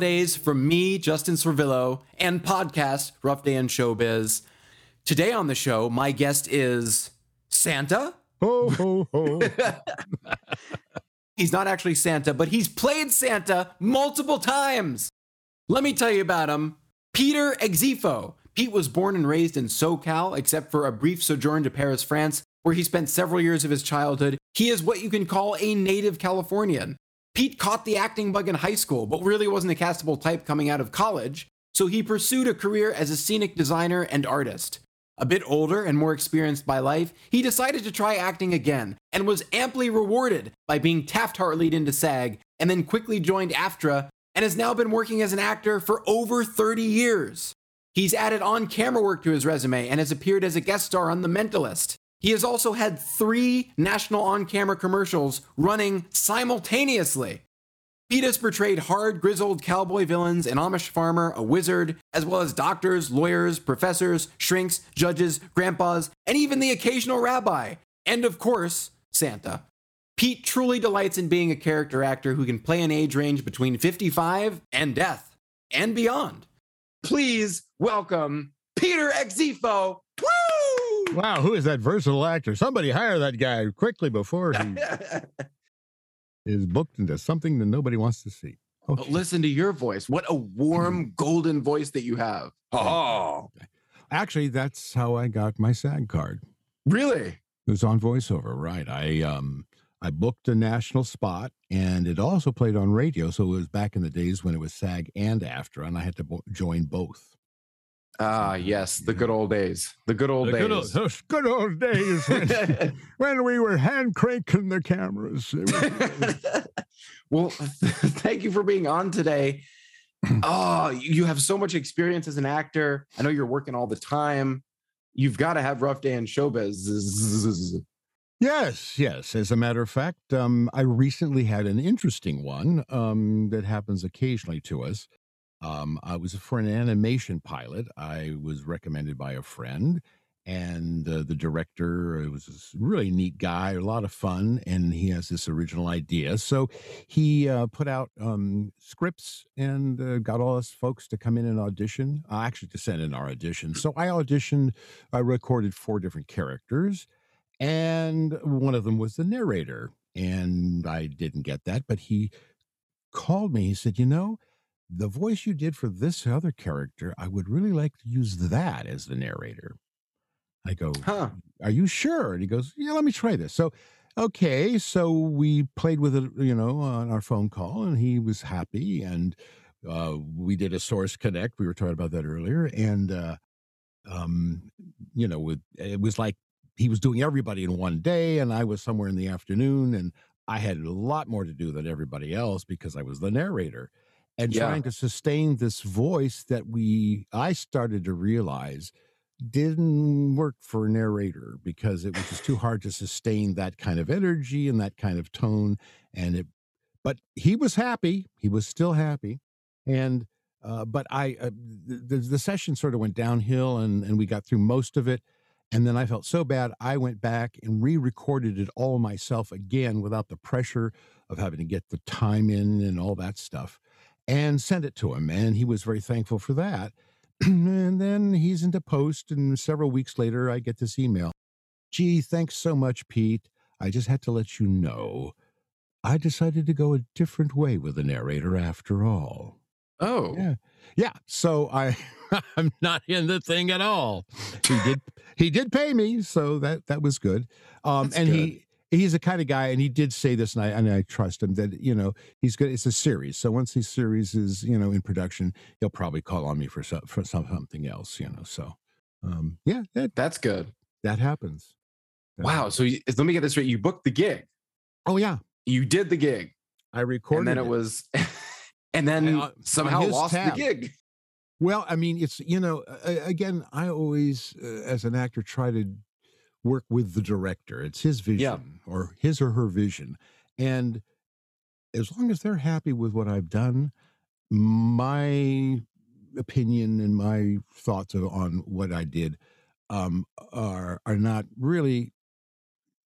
Holidays from me, Justin Servillo, and podcast Rough Day in Showbiz. Today on the show, my guest is Santa. Ho, ho, ho. He's not actually Santa, but he's played Santa multiple times. Let me tell you about him. Peter Exifo. Pete was born and raised in SoCal, except for a brief sojourn to Paris, France, where he spent several years of his childhood. He is what you can call a native Californian. Pete caught the acting bug in high school, but really wasn't a castable type coming out of college, so he pursued a career as a scenic designer and artist. A bit older and more experienced by life, he decided to try acting again and was amply rewarded by being Taft-Hartleyed into SAG and then quickly joined AFTRA and has now been working as an actor for over 30 years. He's added on camera work to his resume and has appeared as a guest star on The Mentalist. He has also had three national on camera commercials running simultaneously. Pete has portrayed hard, grizzled cowboy villains, an Amish farmer, a wizard, as well as doctors, lawyers, professors, shrinks, judges, grandpas, and even the occasional rabbi. And of course, Santa. Pete truly delights in being a character actor who can play an age range between 55 and death and beyond. Please welcome Peter Exifo. Wow, who is that versatile actor? Somebody hire that guy quickly before he is booked into something that nobody wants to see. But Okay. listen to your voice. What a warm, golden voice that you have. Oh, Actually, that's how I got my SAG card. really? It was on voiceover, right? I um I booked a national spot, and it also played on radio. So it was back in the days when it was SAG and AFTRA, and I had to bo- join both. Ah, yes, the good old days. The good old The days. good old, those good old days when, when we were hand cranking the cameras. Well, thank you for being on today. Oh, you have so much experience as an actor. I know you're working all the time. You've got to have rough day in showbiz. Yes, yes. As a matter of fact, um, I recently had an interesting one um, that happens occasionally to us. Um, I was for an animation pilot. I was recommended by a friend, and uh, the director uh, was this really neat guy, a lot of fun, and he has this original idea. So he uh, put out um, scripts and uh, got all us folks to come in and audition. Uh, actually, to send in our audition. So I auditioned. I recorded four different characters and one of them was the narrator and i didn't get that but he called me he said you know the voice you did for this other character i would really like to use that as the narrator. I go Huh. are you sure? And he goes yeah let me try this. So okay so we played with it you know on our phone call and he was happy and uh, we did a source connect we were talking about that earlier and uh, um, you know with it was like he was doing everybody in one day and i was somewhere in the afternoon and i had a lot more to do than everybody else because i was the narrator and Yeah. trying to sustain this voice that we i started to realize didn't work for a narrator because it was just too hard to sustain that kind of energy and that kind of tone and it but he was happy he was still happy and uh, but i uh, the, the session sort of went downhill and and we got through most of it and then i felt so bad i went back and re-recorded it all myself again without the pressure of having to get the time in and all that stuff and sent it to him and he was very thankful for that. And then he's into post and several weeks later i get this email. Gee thanks so much pete. I just had to let you know. I decided to go a different way with the narrator after all. Oh, yeah. Yeah so i i'm not in the thing at all. He did he did pay me so that that was good. Um That's and he he's the kind of guy and he did say this and i and i trust him that you know he's good it's a series so once the series is you know in production he'll probably call on me for some for some, something else you know so um yeah that that's good. that happens That Wow. happens. So you, let me get this right. You booked the gig. oh yeah You did the gig, i recorded and then it, was, and then And on- somehow lost tab. the gig. Well, I mean, it's you know, again, I always, uh, as an actor, try to work with the director. It's his vision or his or her vision, and as long as they're happy with what I've done, my opinion and my thoughts on what I did um, are are not really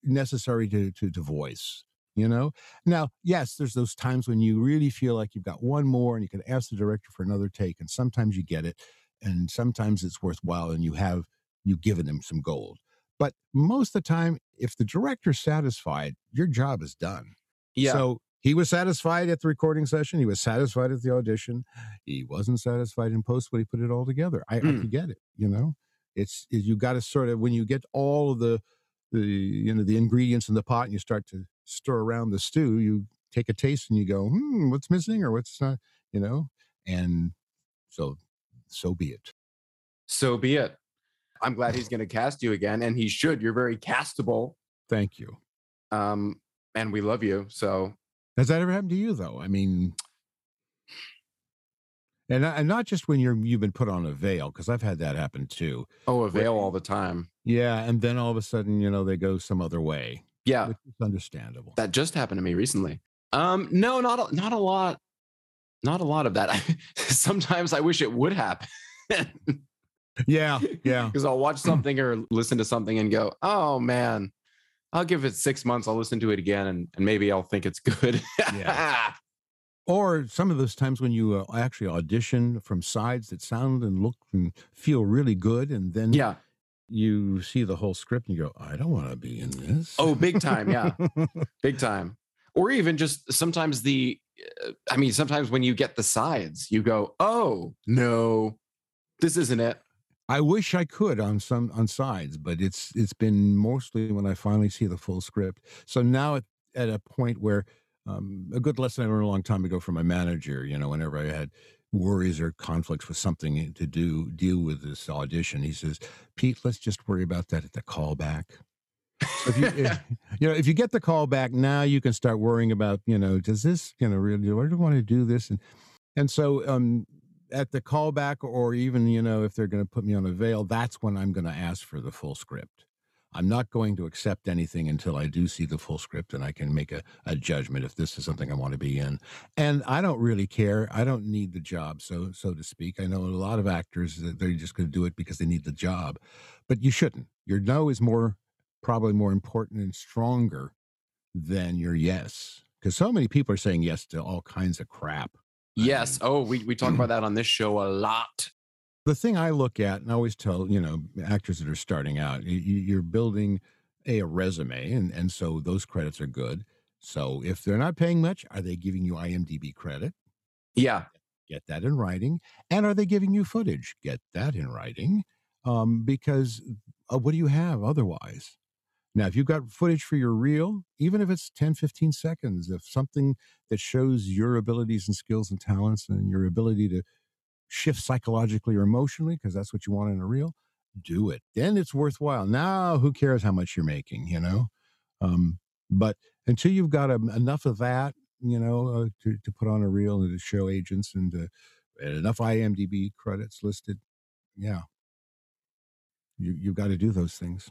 necessary to to, to voice. you know now yes there's those times when you really feel like you've got one more and you can ask the director for another take and sometimes you get it and sometimes it's worthwhile and you have you've given them some gold but most of the time if the director's satisfied your job is done Yeah. so he was satisfied at the recording session he was satisfied at the audition he wasn't satisfied in post when he put it all together i, I Mm. could get it you know it's it- you got to sort of when you get all of the the you know the ingredients in the pot and you start to stir around the stew you take a taste and you go hmm what's missing or what's not you know and so so be it so be it. I'm glad he's going to cast you again, and he should. You're very castable, thank you um, and we love you. So has that ever happened to you though i mean and, not- and not just when you're you've been put on avail because i've had that happen too oh, avail all the time. yeah and then all of a sudden you know they go some other way Yeah, which is understandable that just happened to me recently. Um, no, not a, not a lot. Not a lot of that. I, Sometimes I wish it would happen. yeah yeah because I'll watch something or listen to something and go, "Oh man, I'll give it six months. I'll listen to it again, and, and maybe I'll think it's good." Yeah. or some of those times when you uh, actually audition from sides that sound and look and feel really good and then yeah. you see the whole script and you go i don't want to be in this Oh, big time. Yeah, big time. Or even just sometimes the, uh, I mean, sometimes when you get the sides, you go, "Oh no, this isn't it." I wish i could on some on sides but it's it's been mostly when i finally see the full script so now at, at a point where um, a good lesson i learned a long time ago from my manager you know whenever i had worries or conflicts with something to do deal with this audition he says pete let's just worry about that at the callback So if you, if, you know, if you get the call back now, you can start worrying about, you know, does this, you know, really, do I want to do this? And and so um, at the callback, or even, you know, if they're going to put me on avail, that's when I'm going to ask for the full script. I'm not going to accept anything until I do see the full script and I can make a, a judgment if this is something I want to be in. And I don't really care. I don't need the job, so so to speak. I know a lot of actors they're just going to do it because they need the job, but you shouldn't. Your no is more probably more important and stronger than your yes. Because so many people are saying yes to all kinds of crap. Yes. Oh, we we talk about that on this show a lot. The thing I look at, and I always tell you know actors that are starting out, you, you're building a, a resume, and and so those credits are good. So if they're not paying much, are they giving you IMDb credit? Yeah. Get that in writing. And are they giving you footage? Get that in writing. Um, because uh, what do you have otherwise? Now, if you've got footage for your reel, even if it's 10, 15 seconds, if something that shows your abilities and skills and talents and your ability to shift psychologically or emotionally, because that's what you want in a reel, do it. Then it's worthwhile. Now, who cares how much you're making, you know? Um, but until you've got a, enough of that, you know, uh, to, to put on a reel and to show agents and, uh, and enough IMDb credits listed, yeah, you, you've got to do those things.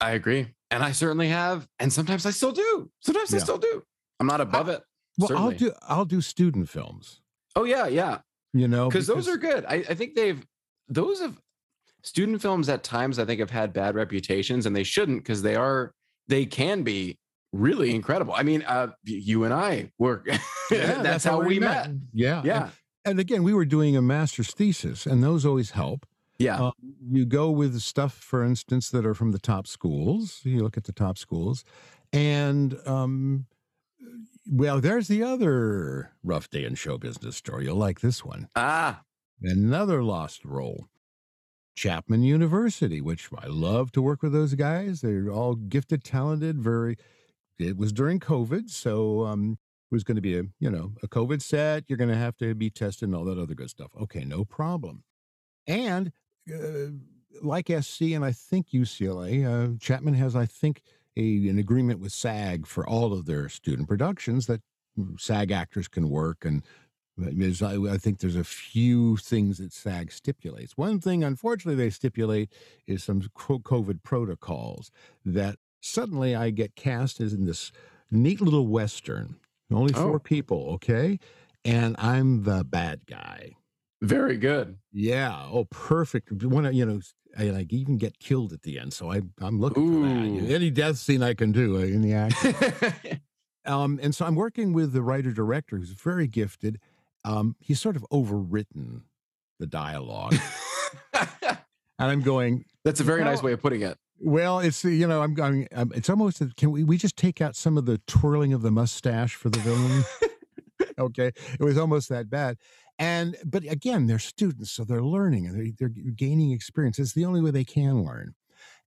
I agree. And I certainly have. And sometimes I still do. Sometimes I still do. I'm not above it. Well, certainly. I'll do I'll do student films. Oh, yeah. Yeah. You know, Because those are good. I, I think they've, those have, student films at times I think have had bad reputations and they shouldn't because they are, they can be really incredible. I mean, uh, you and I were, Yeah, that's, how we met. Yeah, Yeah. And, and again, we were doing a master's thesis, and those always help. Yeah. Um, you go with stuff, for instance, that are from the top schools. You look at the top schools, and um, well, there's the other rough day in show business story. You'll like this one. ah, Another lost role. Chapman University, which I love to work with those guys. They're all gifted, talented, very. It was during COVID, so um, it was going to be a you know a COVID set. You're going to have to be tested and all that other good stuff. Okay, no problem. And like SC and I think UCLA, uh, Chapman has I think a an agreement with SAG for all of their student productions that SAG actors can work and I, I think there's a few things that SAG stipulates. One thing, unfortunately, they stipulate is some COVID protocols that suddenly I get cast as in this neat little Western, only four Oh. people, okay? And I'm the bad guy. Very good. Yeah. Oh, perfect. When I, you know, I like even get killed at the end. So I, I'm looking for that. Ooh. Any death scene I can do uh, in the act. Um, and so I'm working with the writer director who's very gifted. Um, he's sort of overwritten the dialogue. and I'm going, That's a very No. nice way of putting it. well, it's you know, I'm going. Um, it's almost. Can we we just take out some of the twirling of the mustache for the villain? okay, it was almost that bad. And but again, they're students, so they're learning and they're, they're gaining experience. It's the only way they can learn.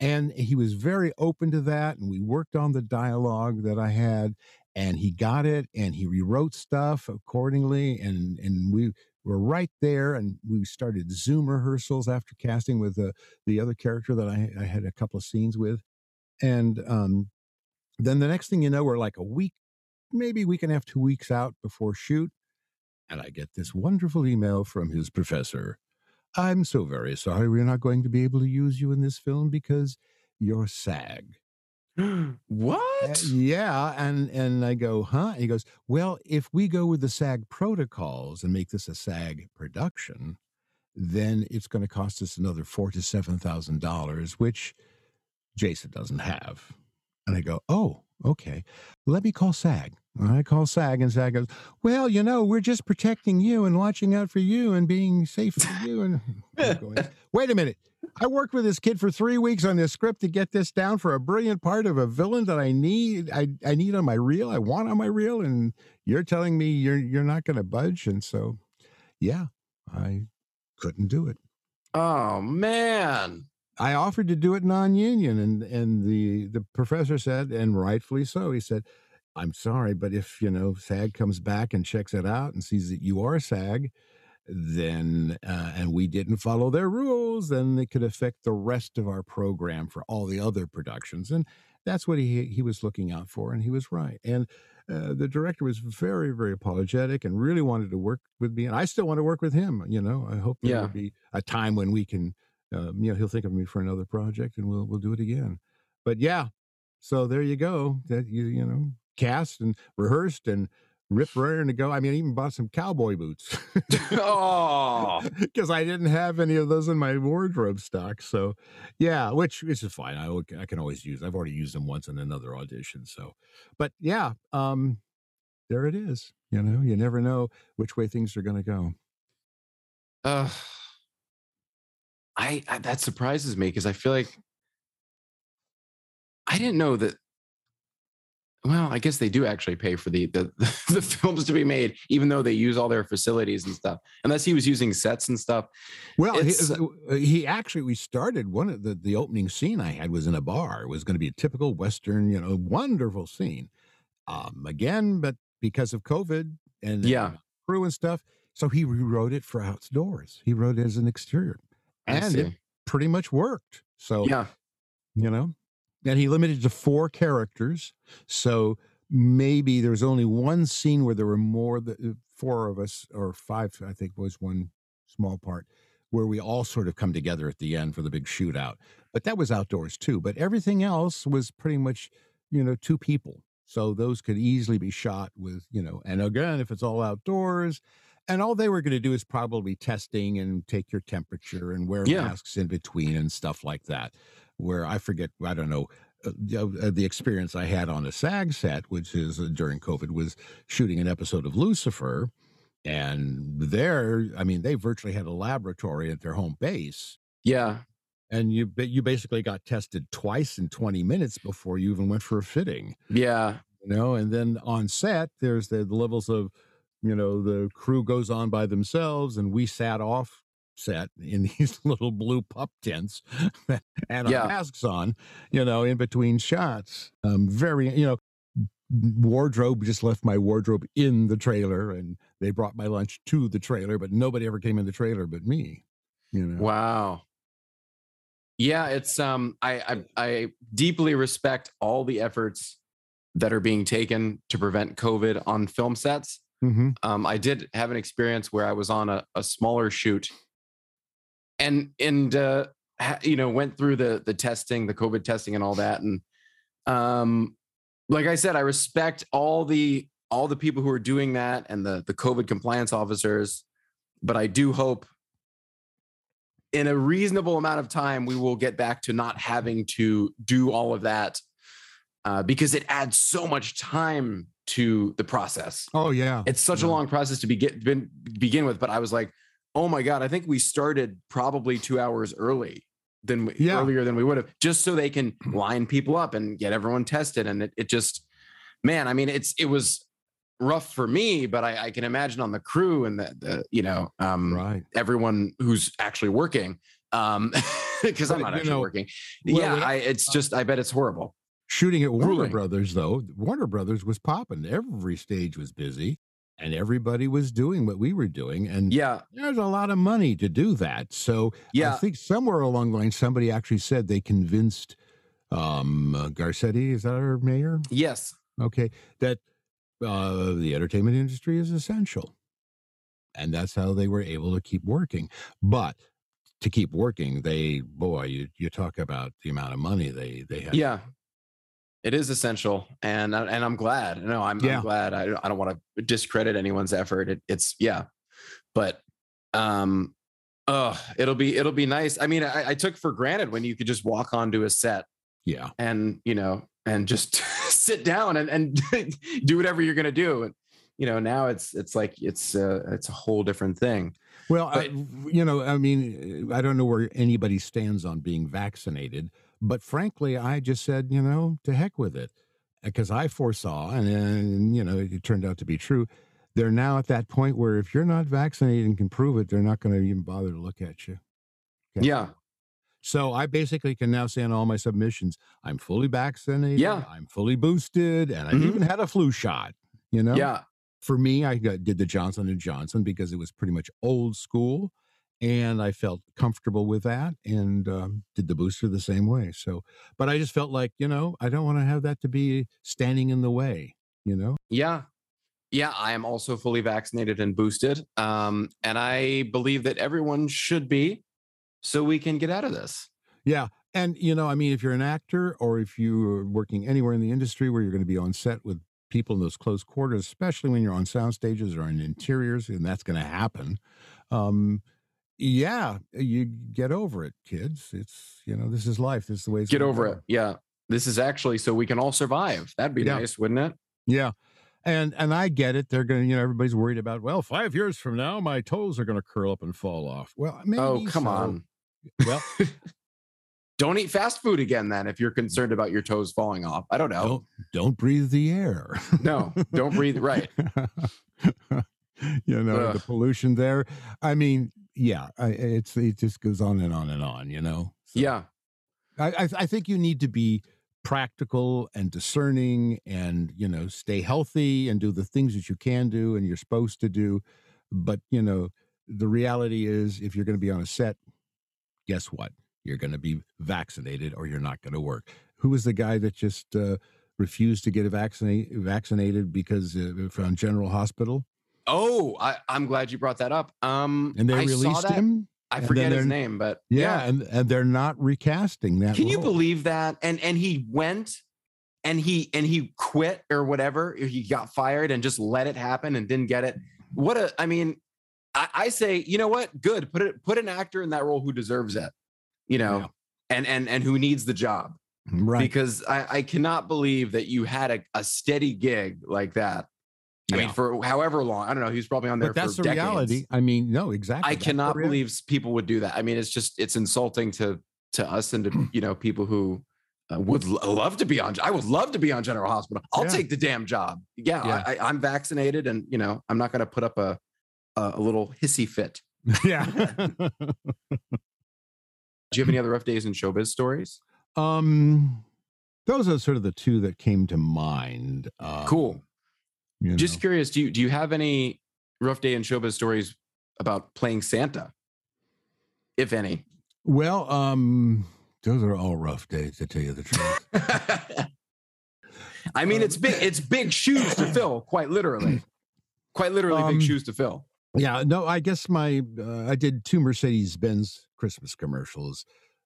And he was very open to that, and we worked on the dialogue that I had, and he got it, and he rewrote stuff accordingly, and and we were right there, and we started Zoom rehearsals after casting with the the other character that I, I had a couple of scenes with, and um, then the next thing you know, we're like a week, maybe week and a half, two weeks out before shoot, and I get this wonderful email from his professor. I'm so very sorry we're not going to be able to use you in this film because you're SAG. Uh, what? yeah, and and I go, huh? And he goes, well, if we go with the SAG protocols and make this a SAG production, then it's going to cost us another four to seven thousand dollars, which Jason doesn't have. And I go, oh, okay. Let me call SAG. I call SAG, and SAG goes, well, you know, we're just protecting you and watching out for you and being safe for you. And going, wait a minute. I worked with this kid for three weeks on this script to get this down for a brilliant part of a villain that I need. I, I need on my reel. I want on my reel, and you're telling me you're you're not going to budge. And so, yeah, I couldn't do it. Oh man. I offered to do it non-union, and and the the professor said, and rightfully so, he said, "I'm sorry, but if you know SAG comes back and checks it out and sees that you are SAG, then uh, and we didn't follow their rules, then it could affect the rest of our program for all the other productions." And that's what he he was looking out for, and he was right. And uh, the director was very very apologetic and really wanted to work with me, and I still want to work with him. You know, I hope there Yeah. will be a time when we can um, you know, he'll think of me for another project and we'll we'll do it again. But yeah, so there you go. That you you know, cast and rehearsed and rip raring to go. I mean, I even bought some cowboy boots oh. because I didn't have any of those in my wardrobe stock. So yeah, which which is fine. I I can always use. I've already used them once in another audition. So, but yeah, um, there it is. You know, you never know which way things are going to go. Uh, I, I that surprises me because I feel like I didn't know that. Well, I guess they do actually pay for the, the the films to be made, even though they use all their facilities and stuff. Unless he was using sets and stuff. Well, he, uh, he actually we started one of the the opening scene I had was in a bar. It was going to be a typical western, you know, wonderful scene. Um, again, but because of COVID and Yeah. crew and stuff, so he rewrote it for outdoors. He wrote it as an exterior, and it pretty much worked. So Yeah. you know, and he limited to four characters. So maybe there was only one scene where there were more than uh, four of us, or five, I think was one small part where we all sort of come together at the end for the big shootout. But that was outdoors too. But everything else was pretty much, you know, two people. So those could easily be shot with, you know, and again, if it's all outdoors, and all they were going to do is probably testing and take your temperature and wear Yeah. masks in between and stuff like that. Where I forget, I don't know, uh, uh, the experience I had on a SAG set, which is uh, during COVID, was shooting an episode of Lucifer. And there, I mean, they virtually had a laboratory at their home base. Yeah. And you you basically got tested twice in 20 minutes before you even went for a fitting Yeah. you know and then on set there's the, the levels of you know the crew goes on by themselves and we sat off set in these little blue pup tents and Yeah. masks on you know in between shots um very you know wardrobe just left my wardrobe in the trailer and they brought my lunch to the trailer but nobody ever came in the trailer but me you know Wow. Yeah, it's um I, I I deeply respect all the efforts that are being taken to prevent COVID on film sets. hmm Um, I did have an experience where I was on a, a smaller shoot, and and uh, you know went through the the testing, the COVID testing, and all that. And um, like I said, I respect all the all the people who are doing that and the the COVID compliance officers, but I do hope in a reasonable amount of time we will get back to not having to do all of that uh, because it adds so much time to the process. Oh yeah, It's such a long process to begin- begin with, but I was like, oh my god, I think we started probably two hours early than we, Yeah. earlier than we would have, just so they can line people up and get everyone tested. And it, it just, man, I mean, it's it was rough for me, but I, I can imagine on the crew and the, the you know um, right. everyone who's actually working um because i'm not actually know, working well, yeah I- it's just i bet it's horrible Shooting at Warner. Brothers, though, Warner Brothers was popping. Every stage was busy, and everybody was doing what we were doing. And yeah there's a lot of money to do that. So yeah I think somewhere along the line, somebody actually said they convinced um, uh, Garcetti, is that our mayor? yes Okay, that uh, the entertainment industry is essential. And that's how they were able to keep working. But to keep working, they, boy, you, you talk about the amount of money they, they had. yeah it is essential and and i'm glad no i'm, Yeah. I'm glad i, I don't want to discredit anyone's effort it, it's yeah but um oh it'll be it'll be nice i mean I, I took for granted when you could just walk onto a set Yeah. and you know and just sit down and, and do whatever you're gonna do and you know now it's it's like it's uh, it's a whole different thing Well, I, you know, I mean, I don't know where anybody stands on being vaccinated, but frankly, I just said, you know, to heck with it, because I foresaw, and then you know, it turned out to be true. They're now at that point where if you're not vaccinated and can prove it, they're not going to even bother to look at you. Okay. yeah So I basically can now say on all my submissions, I'm fully vaccinated. Yeah. I'm fully boosted, and I've Mhm. even had a flu shot. You know. yeah For me, I got, did the Johnson and Johnson because it was pretty much old school, and I felt comfortable with that, and um, did the booster the same way. So, but I just felt like you know I don't want to have that to be standing in the way. You know. Yeah. Yeah, I am also fully vaccinated and boosted. Um, and I believe that everyone should be so we can get out of this. Yeah. And, you know, I mean, if you're an actor or if you're working anywhere in the industry where you're going to be on set with people in those close quarters, especially when you're on sound stages or in interiors, and that's going to happen. Um, yeah, you get over it, kids. It's, you know, this is life. This is the way it's Get over go. it. Yeah. This is actually so we can all survive. That'd be Yeah. nice, wouldn't it? Yeah. And and I get it. They're going to, you know, everybody's worried about, well, five years from now, my toes are going to curl up and fall off. Well, oh, maybe oh, come so. on. Well, Don't eat fast food again then if you're mm. concerned about your toes falling off. I don't know. don't don't breathe the air. No, don't breathe. Right. you know the pollution there. I mean, yeah, I, it's it just goes on and on and on. You know. So Yeah. I I, I think you need to be practical and discerning, and you know, stay healthy and do the things that you can do and you're supposed to do. But you know, the reality is, if you're going to be on a set, guess what? You're going to be vaccinated, or you're not going to work. Who was the guy that just uh, refused to get a vaccinate, vaccinated because uh, from General Hospital, Oh, I, I'm glad you brought that up. Um and they I released him? I forget his name, but Yeah, and and they're not recasting that. Can you believe that? And and he went and he and he quit or whatever. or He got fired and just let it happen and didn't get it. What a I mean, I, I say, you know what? Good. Put it put an actor in that role who deserves it, you know, Yeah. and and and who needs the job. right? Because I, I cannot believe that you had a, a steady gig like that. I mean, for however long. I don't know. He was probably on there but that's for the decades. reality. I mean, no, exactly. I cannot believe people would do that. I mean, it's just it's insulting to to us and to you know people who uh, would l- love to be on. I would love to be on General Hospital. I'll Yeah. take the damn job. Yeah, Yeah. I, I'm vaccinated, and you know I'm not going to put up a, a a little hissy fit. yeah. Do you have any other rough days in showbiz stories? um, those are sort of the two that came to mind. Um, Cool. You Just curious. Do you do you have any rough day in showbiz stories about playing Santa, if any? well, um, those are all rough days to tell you the truth. I mean, Um, it's big. It's big shoes to fill. Quite literally. Quite literally, Um, big shoes to fill. Yeah, no, I guess my uh, I did two Mercedes Benz Christmas commercials,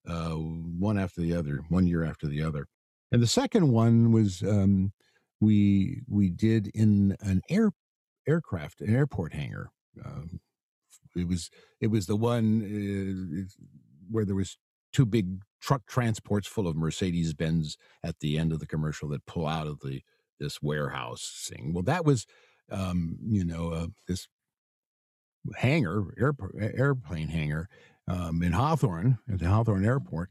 uh, one after the other, one year after the other, and the second one was um, we we did in an air aircraft, an airport hangar. Um, it was it was the one uh, where there was two big truck transports full of Mercedes Benz at the end of the commercial that pull out of the this warehouse thing. Well, that was, um, you know, uh, this hangar, airport, airplane hangar um, in Hawthorne, at the Hawthorne Airport,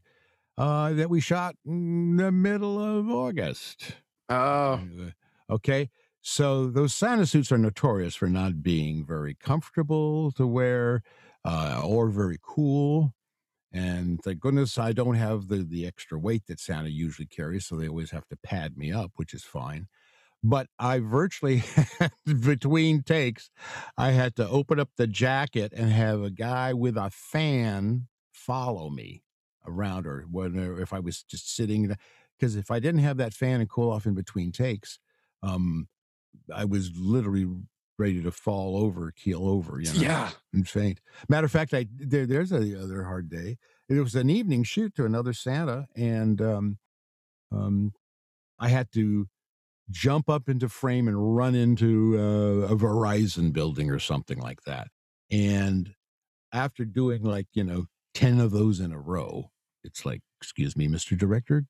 uh, that we shot in the middle of August. Oh, okay. So those Santa suits are notorious for not being very comfortable to wear uh, or very cool. And thank goodness I don't have the, the extra weight that Santa usually carries. So they always have to pad me up, which is fine. But I virtually, between takes, I had to open up the jacket and have a guy with a fan follow me around or whether if I was just sitting because if I didn't have that fan and cool off in between takes, um, I was literally ready to fall over, keel over, you know, yeah. and faint. Matter of fact, I there, there's a other hard day. It was an evening shoot to another Santa, and um, um, I had to jump up into frame and run into uh, a Verizon building or something like that. And after doing like you know ten of those in a row, it's like, excuse me, Mr. Director,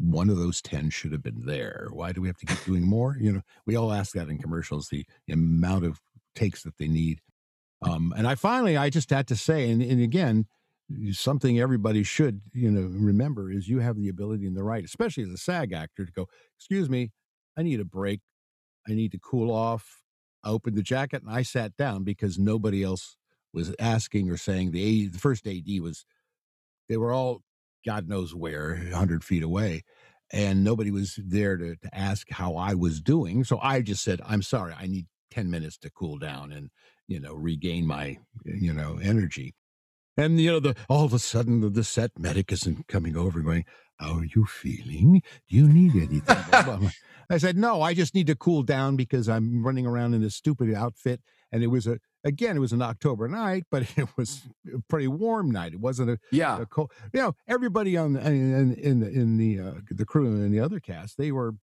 one of those 10 should have been there. Why do we have to keep doing more? You know, we all ask that in commercials, the amount of takes that they need. Um, and I finally, I just had to say, and, and again, something everybody should, you know, remember is you have the ability and the right, especially as a SAG actor, to go, excuse me, I need a break. I need to cool off. I opened the jacket and I sat down because nobody else was asking or saying. The, the first AD was, they were all God knows where, 100 feet away. And nobody was there to, to ask how I was doing. So I just said, I'm sorry, I need 10 minutes to cool down and, you know, regain my, you know, energy. And, you know, the, all of a sudden the, the set medic isn't coming over going, How are you feeling? Do you need anything? I said, No, I just need to cool down because I'm running around in this stupid outfit. And it was a, again, it was an October night, but it was a pretty warm night. It wasn't a yeah. A cold, you know, everybody on the, in in the, in the uh, the crew and the other cast, they were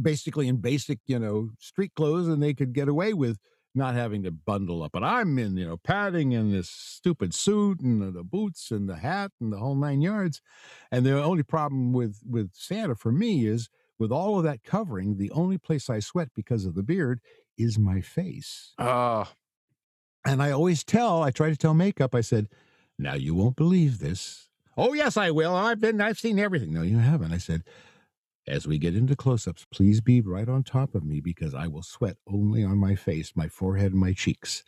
basically in basic, you know, street clothes, and they could get away with not having to bundle up. But I'm in, you know, padding and this stupid suit and the, the boots and the hat and the whole nine yards. And the only problem with with Santa for me is with all of that covering, the only place I sweat because of the beard is my face. Oh, and I always tell, I try to tell makeup, I said, now you won't believe this. Oh, yes, I will. I've been, I've seen everything. No, you haven't. I said, as we get into close ups, please be right on top of me because I will sweat only on my face, my forehead, and my cheeks.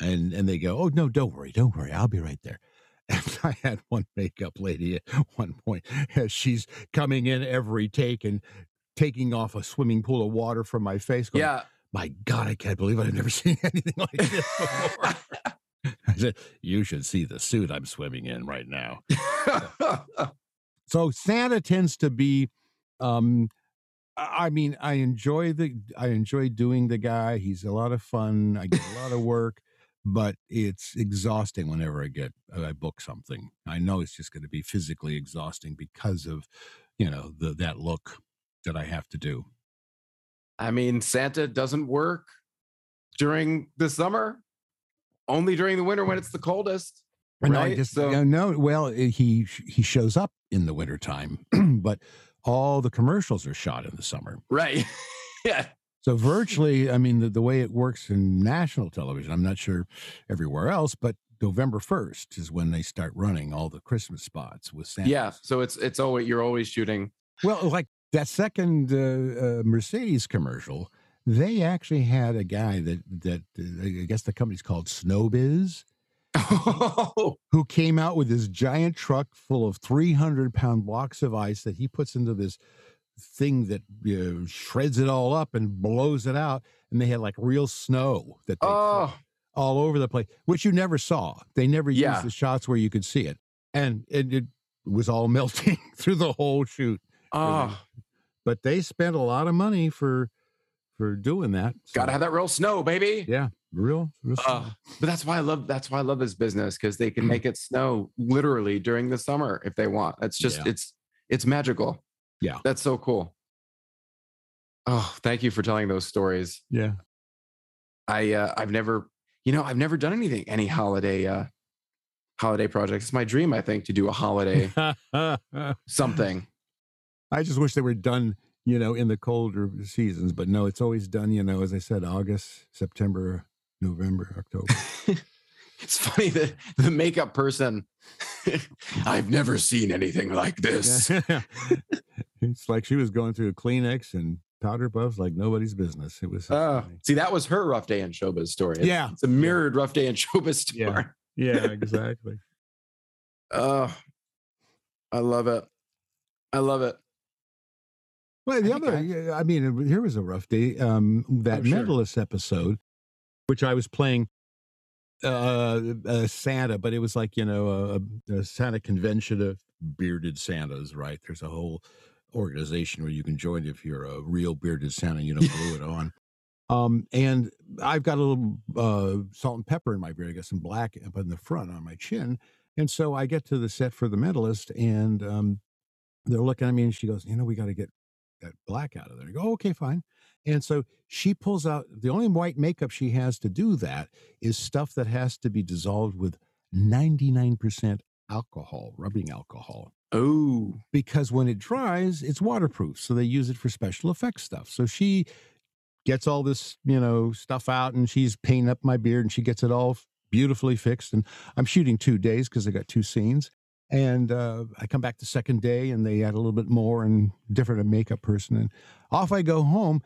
and and they go, oh no, don't worry, don't worry, I'll be right there. And I had one makeup lady at one point as she's coming in every take and taking off a swimming pool of water from my face. Going, yeah my God, I can't believe I've never seen anything like this before. I said, you should see the suit I'm swimming in right now. so Santa tends to be, um, I mean, I enjoy the, I enjoy doing the guy. He's a lot of fun. I get a lot of work, but it's exhausting whenever I get, I book something. I know it's just going to be physically exhausting because of, you know, the, that look that I have to do. I mean, Santa doesn't work during the summer, only during the winter when it's the coldest. Right? No, just, so, no, well, eh, he he shows up in the wintertime, but all the commercials are shot in the summer. Right. yeah. So virtually, I mean, the, the way it works in national television, I'm not sure everywhere else, but November 1st is when they start running all the Christmas spots with Santa. Yeah. So it's it's always you're always shooting. Well, like that second uh, uh, Mercedes commercial, they actually had a guy that that uh, I guess the company's called Snowbiz, oh. who came out with this giant truck full of 300 pound blocks of ice that he puts into this thing that you know, shreds it all up and blows it out, and they had like real snow that they oh. all over the place, which you never saw. They never used the shots where you could see it, and it, it was all melting through the whole shoot. Oh. But they spent a lot of money for for doing that. So. Got to have that real snow, baby. Yeah, real. real uh, but that's why I love that's why I love this business because they can make it snow literally during the summer if they want. It's just yeah. it's it's magical. Yeah, that's so cool. Oh, thank you for telling those stories. Yeah, I uh, I've never you know I've never done anything any holiday uh holiday projects. It's my dream, I think, to do a holiday something. I just wish they were done, you know, in the colder seasons. But no, it's always done, you know, as I said, August, September, November, October. it's funny that the makeup person, I've never seen anything like this. it's like she was going through a Kleenex and powder puffs like nobody's business. It was. Uh, see, that was her rough day in showbiz story. It's, yeah, it's a mirrored rough day in showbiz story. Yeah, yeah exactly. Oh, I love it. I love it. Well, the I other, I, I, mean, here was a rough day. Um, that oh, sure. Episode, which I was playing uh, uh, Santa, but it was like you know a, a Santa convention of bearded Santas, right? There's a whole organization where you can join if you're a real bearded Santa, you know, glue it on. Um, and I've got a little uh, salt and pepper in my beard. I got some black up in the front on my chin. And so I get to the set for the mentalist, and um, they're looking at me, and she goes, "You know, we got to get that black out of there." I go, oh, "Okay, fine." And so she pulls out the only white makeup she has to do that is stuff that has to be dissolved with 99% alcohol, rubbing alcohol. Oh. Because when it dries, it's waterproof. So they use it for special effects stuff. So she gets all this, you know, stuff out and she's painting up my beard and she gets it all beautifully fixed. And I'm shooting two days because I got two scenes. And uh, I come back the second day and they add a little bit more and different a makeup person. And off I go home.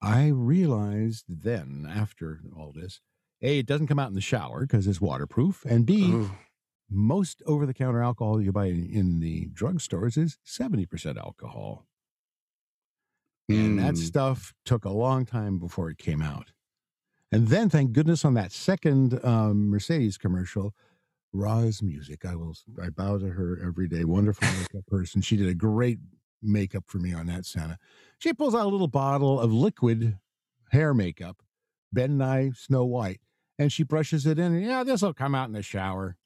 I realized then, after all this, A, it doesn't come out in the shower because it's waterproof. And B, Ooh most over the counter alcohol you buy in the drugstores is 70% alcohol. Mm. And that mm. stuff took a long time before it came out. And then, thank goodness, on that second um, Mercedes commercial, Roz Music, I will, I bow to her every day. Wonderful makeup person. She did a great makeup for me on that Santa. She pulls out a little bottle of liquid hair makeup, Ben Nye Snow White, and she brushes it in. Yeah, this will come out in the shower.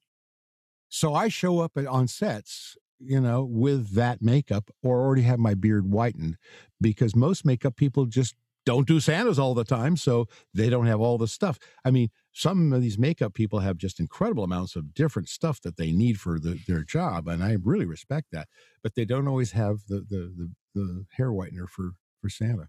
So I show up at, on sets, you know, with that makeup or already have my beard whitened because most makeup people just don't do Santas all the time. So they don't have all the stuff. I mean, some of these makeup people have just incredible amounts of different stuff that they need for the, their job. And I really respect that. But they don't always have the, the, the, the hair whitener for, for Santa.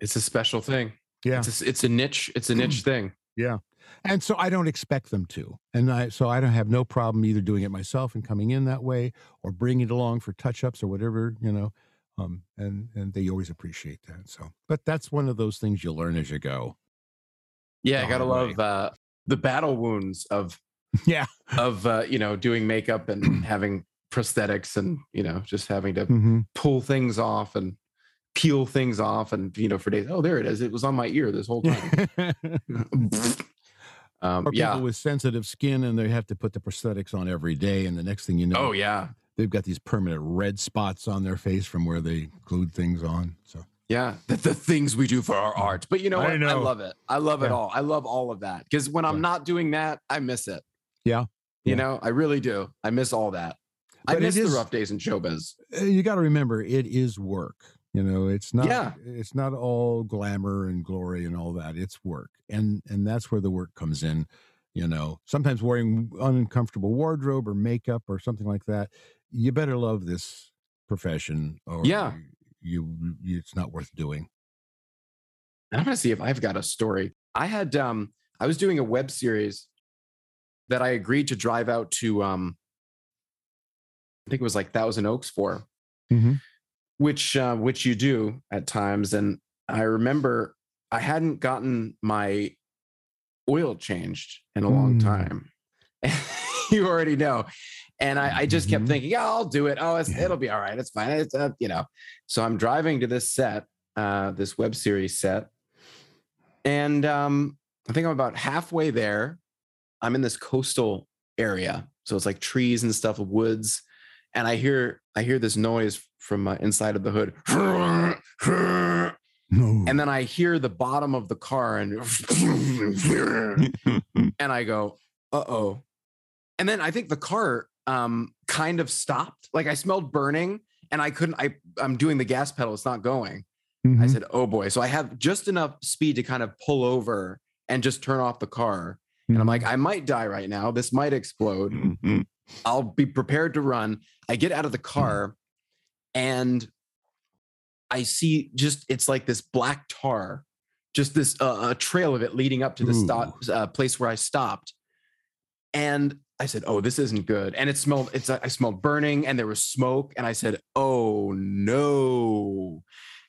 It's a special thing. Yeah. It's a, it's a niche. It's a niche thing. Yeah. And so I don't expect them to. And I, so I don't have no problem either doing it myself and coming in that way or bringing it along for touch ups or whatever, you know. Um, and, and they always appreciate that. So, but that's one of those things you learn as you go. Yeah. I gotta love, uh, the battle wounds of, yeah, of, uh, you know, doing makeup and having prosthetics and, you know, just having to mm-hmm. pull things off and, peel things off and you know for days oh there it is it was on my ear this whole time Um, or people yeah. with sensitive skin and they have to put the prosthetics on every day. And the next thing you know, oh, yeah. They've got these permanent red spots on their face from where they glued things on. So, yeah, the, the things we do for our art. But you know what? I, know. I love it. I love yeah. it all. I love all of that because when I'm yeah. not doing that, I miss it. Yeah. You know, I really do. I miss all that. But I miss is, the rough days in showbiz. Uh, you got to remember, it is work. You know, it's not yeah. it's not all glamour and glory and all that. It's work. And and that's where the work comes in, you know. Sometimes wearing uncomfortable wardrobe or makeup or something like that. You better love this profession or yeah. You, you it's not worth doing. I'm gonna see if I've got a story. I had um I was doing a web series that I agreed to drive out to um I think it was like Thousand Oaks for. Mm-hmm which uh, which you do at times. And I remember I hadn't gotten my oil changed in a long mm. time. you already know. And I, I just kept mm-hmm. thinking, yeah, I'll do it. Oh, yeah. it'll be all right. It's fine. It's uh, you know. So I'm driving to this set, uh, this web series set, and um, I think I'm about halfway there. I'm in this coastal area, so it's like trees and stuff, woods, and I hear I hear this noise from uh, inside of the hood. No. And then I hear the bottom of the car and and I go, "Uh-oh." And then I think the car um kind of stopped. Like I smelled burning and I couldn't I I'm doing the gas pedal, it's not going. Mm-hmm. I said, "Oh boy." So I have just enough speed to kind of pull over and just turn off the car. And I'm like, mm-hmm. I might die right now. This might explode. Mm-hmm. I'll be prepared to run. I get out of the car and I see just it's like this black tar, just this uh, a trail of it leading up to the stop uh, place where I stopped, and I said, "Oh, this isn't good." And it smelled. It's I smelled burning, and there was smoke, and I said, "Oh no!"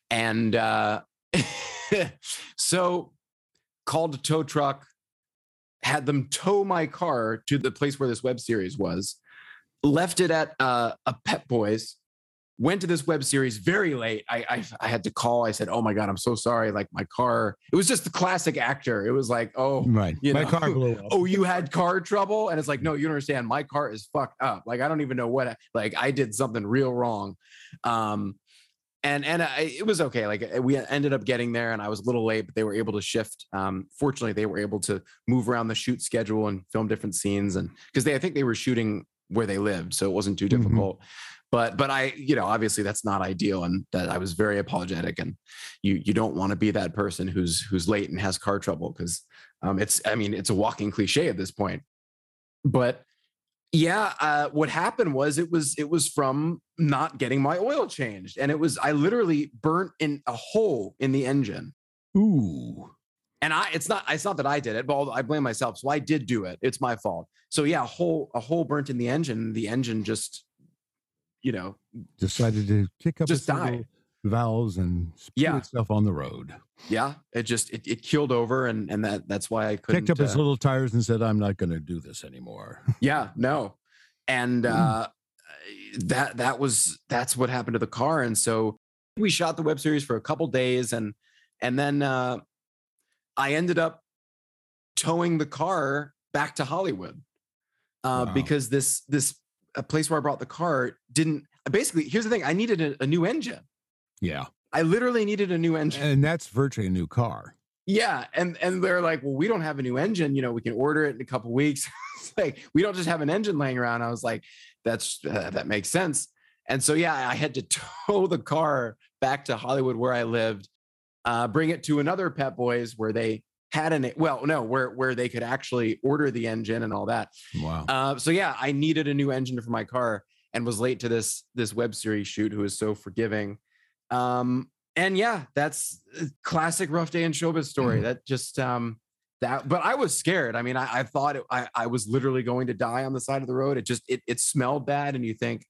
And uh, so called a tow truck, had them tow my car to the place where this web series was, left it at uh, a Pep Boys, went to this web series very late. I, I, I had to call. I said, "Oh my god, I'm so sorry." Like my car, it was just the classic actor. It was like, "Oh, right, you my know, car blew up." oh, you had car trouble, and it's like, no, you don't understand. My car is fucked up. Like I don't even know what. I, like I did something real wrong. Um, and and I, it was okay. Like we ended up getting there, and I was a little late, but they were able to shift. Um, fortunately, they were able to move around the shoot schedule and film different scenes, and because they, I think they were shooting where they lived, so it wasn't too Mhm. difficult. But but I, you know, obviously that's not ideal, and that I was very apologetic. And you you don't want to be that person who's who's late and has car trouble because um, it's I mean it's a walking cliche at this point. But yeah, uh, what happened was it was it was from not getting my oil changed, and it was I literally burnt in a hole in the engine. Ooh, And I, it's not, it's not that I did it, but I blame myself. So I did do it. It's my fault. So yeah, a hole, a hole burnt in the engine. The engine just, you know, decided to kick up Just died. valves and Yeah. itself on the road. yeah, it just it, it keeled over, and and that that's why I couldn't. Kicked up uh, little tires and said, "I'm not going to do this anymore." yeah, no, and Mm. uh, that that was that's what happened to the car, and so we shot the web series for a couple days, and and then uh, I ended up towing the car back to Hollywood uh, Wow. because this this a place where I brought the car didn't. Basically, here's the thing: I needed a, a new engine. yeah, I literally needed a new engine. and that's virtually a new car. Yeah, and and they're like, well, we don't have a new engine. You know, we can order it in a couple weeks. it's like we don't just have an engine laying around. I was like, that's uh, that makes sense. And so yeah, I had to tow the car back to Hollywood where I lived, uh, bring it to another Pep Boys where they had an well, no, where where they could actually order the engine and all that. Wow. Uh, so yeah, I needed a new engine for my car and was late to this this web series shoot. Who is so forgiving, um, and yeah, that's classic rough day in showbiz story. Mhm. That just um, that. But I was scared. I mean, I, I thought it, I I was literally going to die on the side of the road. It just it it smelled bad, and you think,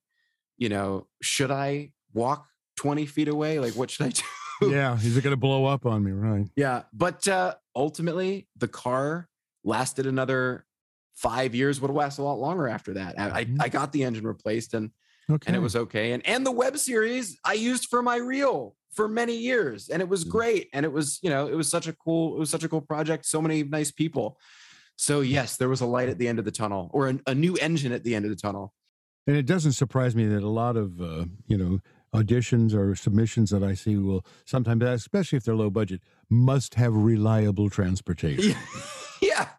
you know, should I walk twenty feet away? Like, what should I do? Yeah, is it going to blow up on me? Right. Yeah, but uh, ultimately, the car lasted another five years. Would have lasted a lot longer after that. I, I, Mhm. I got the engine replaced, and Okay. and it was okay. And and the web series I used for my reel for many years, and it was Mm. great. And it was you know it was such a cool it was such a cool project. So many nice people. So yes, there was a light at the end of the tunnel, or a, a new engine at the end of the tunnel. And it doesn't surprise me that a lot of uh, you know auditions or submissions that I see will sometimes, especially if they're low budget, must have reliable transportation. yeah.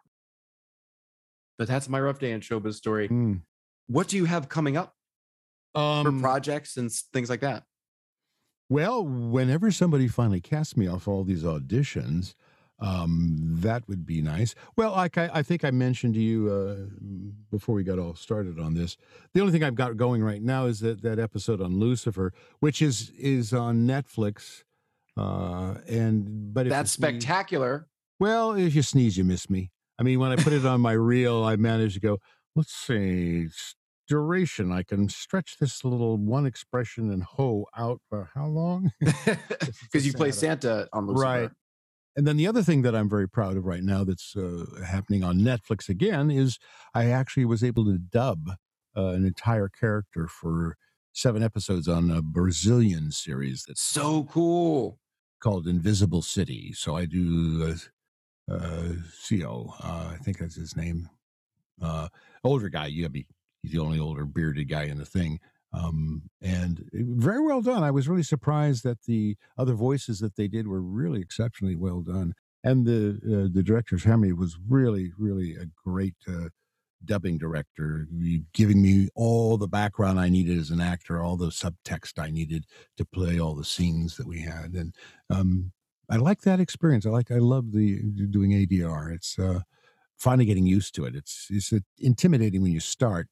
But that's my rough day in showbiz story. Mm. What do you have coming up for Um, projects and things like that? well, whenever somebody finally casts me off all these auditions, um, that would be nice. Well, like I, I think I mentioned to you uh, before we got all started on this, the only thing I've got going right now is that that episode on Lucifer, which is is on Netflix. Uh, and but That's spectacular. Well, if you sneeze, you miss me. I mean, when I put it on my reel, I managed to go, let's see, duration. I can stretch this little one expression and hoe out for how long? Because you play Santa on Lucifer. Right. And then the other thing that I'm very proud of right now that's uh, happening on Netflix again is I actually was able to dub uh, an entire character for seven episodes on a Brazilian series that's So cool. called Invisible City. So I do uh, uh, CO, uh, I think that's his name. Uh, older guy, you be he's the only older bearded guy in the thing. Um, and very well done. I was really surprised that the other voices that they did were really exceptionally well done. And the uh, the director's Henry was really, really a great uh, dubbing director, giving me all the background I needed as an actor, all the subtext I needed to play all the scenes that we had. And um, I like that experience. I like, I love the doing ADR. It's uh, finally getting used to it. It's it's uh, intimidating when you start,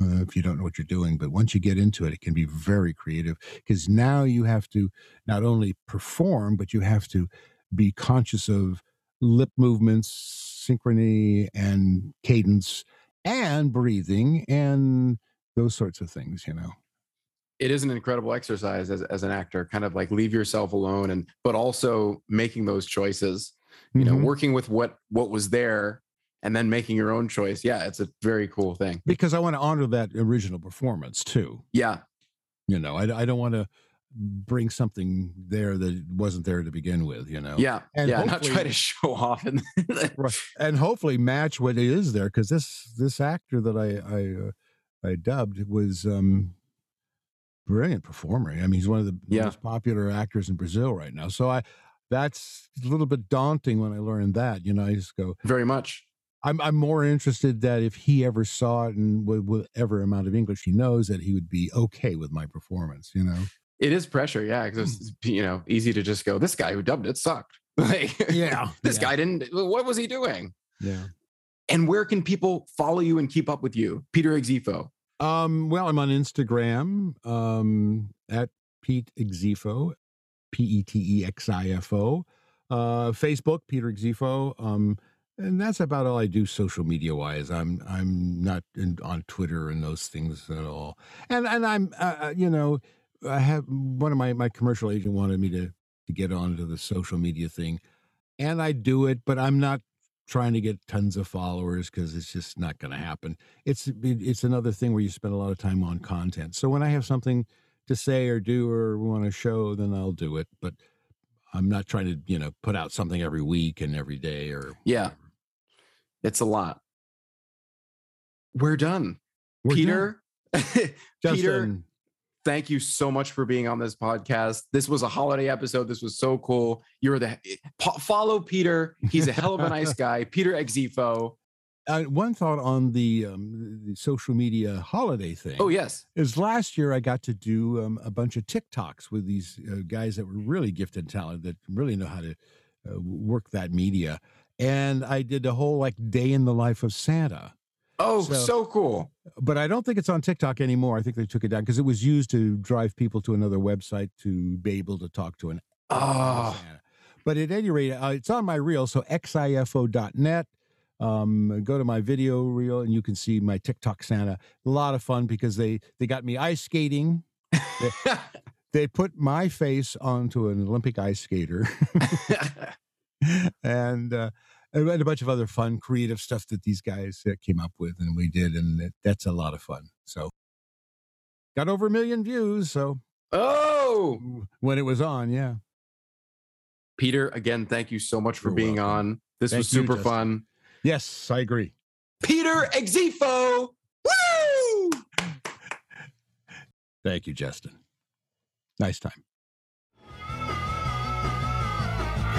uh, if you don't know what you're doing. But once you get into it, it can be very creative because now you have to not only perform, but you have to be conscious of lip movements, synchrony, and cadence, and breathing, and those sorts of things, you know it is an incredible exercise as, as an actor kind of like leave yourself alone and but also making those choices you mm-hmm. know working with what what was there and then making your own choice yeah it's a very cool thing because i want to honor that original performance too yeah you know i, I don't want to bring something there that wasn't there to begin with you know yeah and yeah not try to show off and and hopefully match what it is there because this this actor that i i uh, I dubbed was um brilliant performer. I mean, he's one of the yeah. most popular actors in Brazil right now. So I, that's a little bit daunting when I learned that. You know, I just go very much. I'm I'm more interested that if he ever saw it and with whatever amount of English he knows, that he would be okay with my performance. You know, it is pressure, yeah, because it's hmm. you know easy to just go. This guy who dubbed it sucked. like, yeah, this yeah. guy didn't. What was he doing? Yeah. And where can people follow you and keep up with you, Peter Exifo? Um, well, I'm on Instagram um, at Pete Exifo, P E T E X I F O. Uh, Facebook, Peter Exifo. Um, and that's about all I do social media wise. I'm I'm not in, on Twitter and those things at all. And and I'm uh, uh you know I have one of my my commercial agent wanted me to to get onto the social media thing, and I do it, but I'm not trying to get tons of followers because it's just not going to happen. It's it's another thing where you spend a lot of time on content. So when I have something to say or do or want to show, then I'll do it. But I'm not trying to you know put out something every week and every day or yeah. It's a lot. We're done. We're Peter. Done. Peter thank you so much for being on this podcast. This was a holiday episode. This was so cool. You're the follow Peter. He's a hell of a nice guy. Peter Exifo. Uh, one thought on the, um, the, social media holiday thing. Oh yes, is last year I got to do um, a bunch of TikToks with these uh, guys that were really gifted and talented that really know how to uh, work that media, and I did a whole like day in the life of Santa. Oh, so, so, cool. But I don't think it's on TikTok anymore. I think they took it down because it was used to drive people to another website to be able to talk to an. Oh. But at any rate, uh, it's on my reel. So xifo.net. Um, go to my video reel and you can see my TikTok Santa. A lot of fun because they they got me ice skating. they, they put my face onto an Olympic ice skater. and uh, and a bunch of other fun, creative stuff that these guys uh, came up with, and we did, and that's a lot of fun. So, got over a million views. So, oh, when it was on, yeah. Peter, again, thank you so much for You're being welcome. on. This thank was super you, fun. Yes, I agree. Peter Exifo. Woo! Thank you, Justin. Nice time.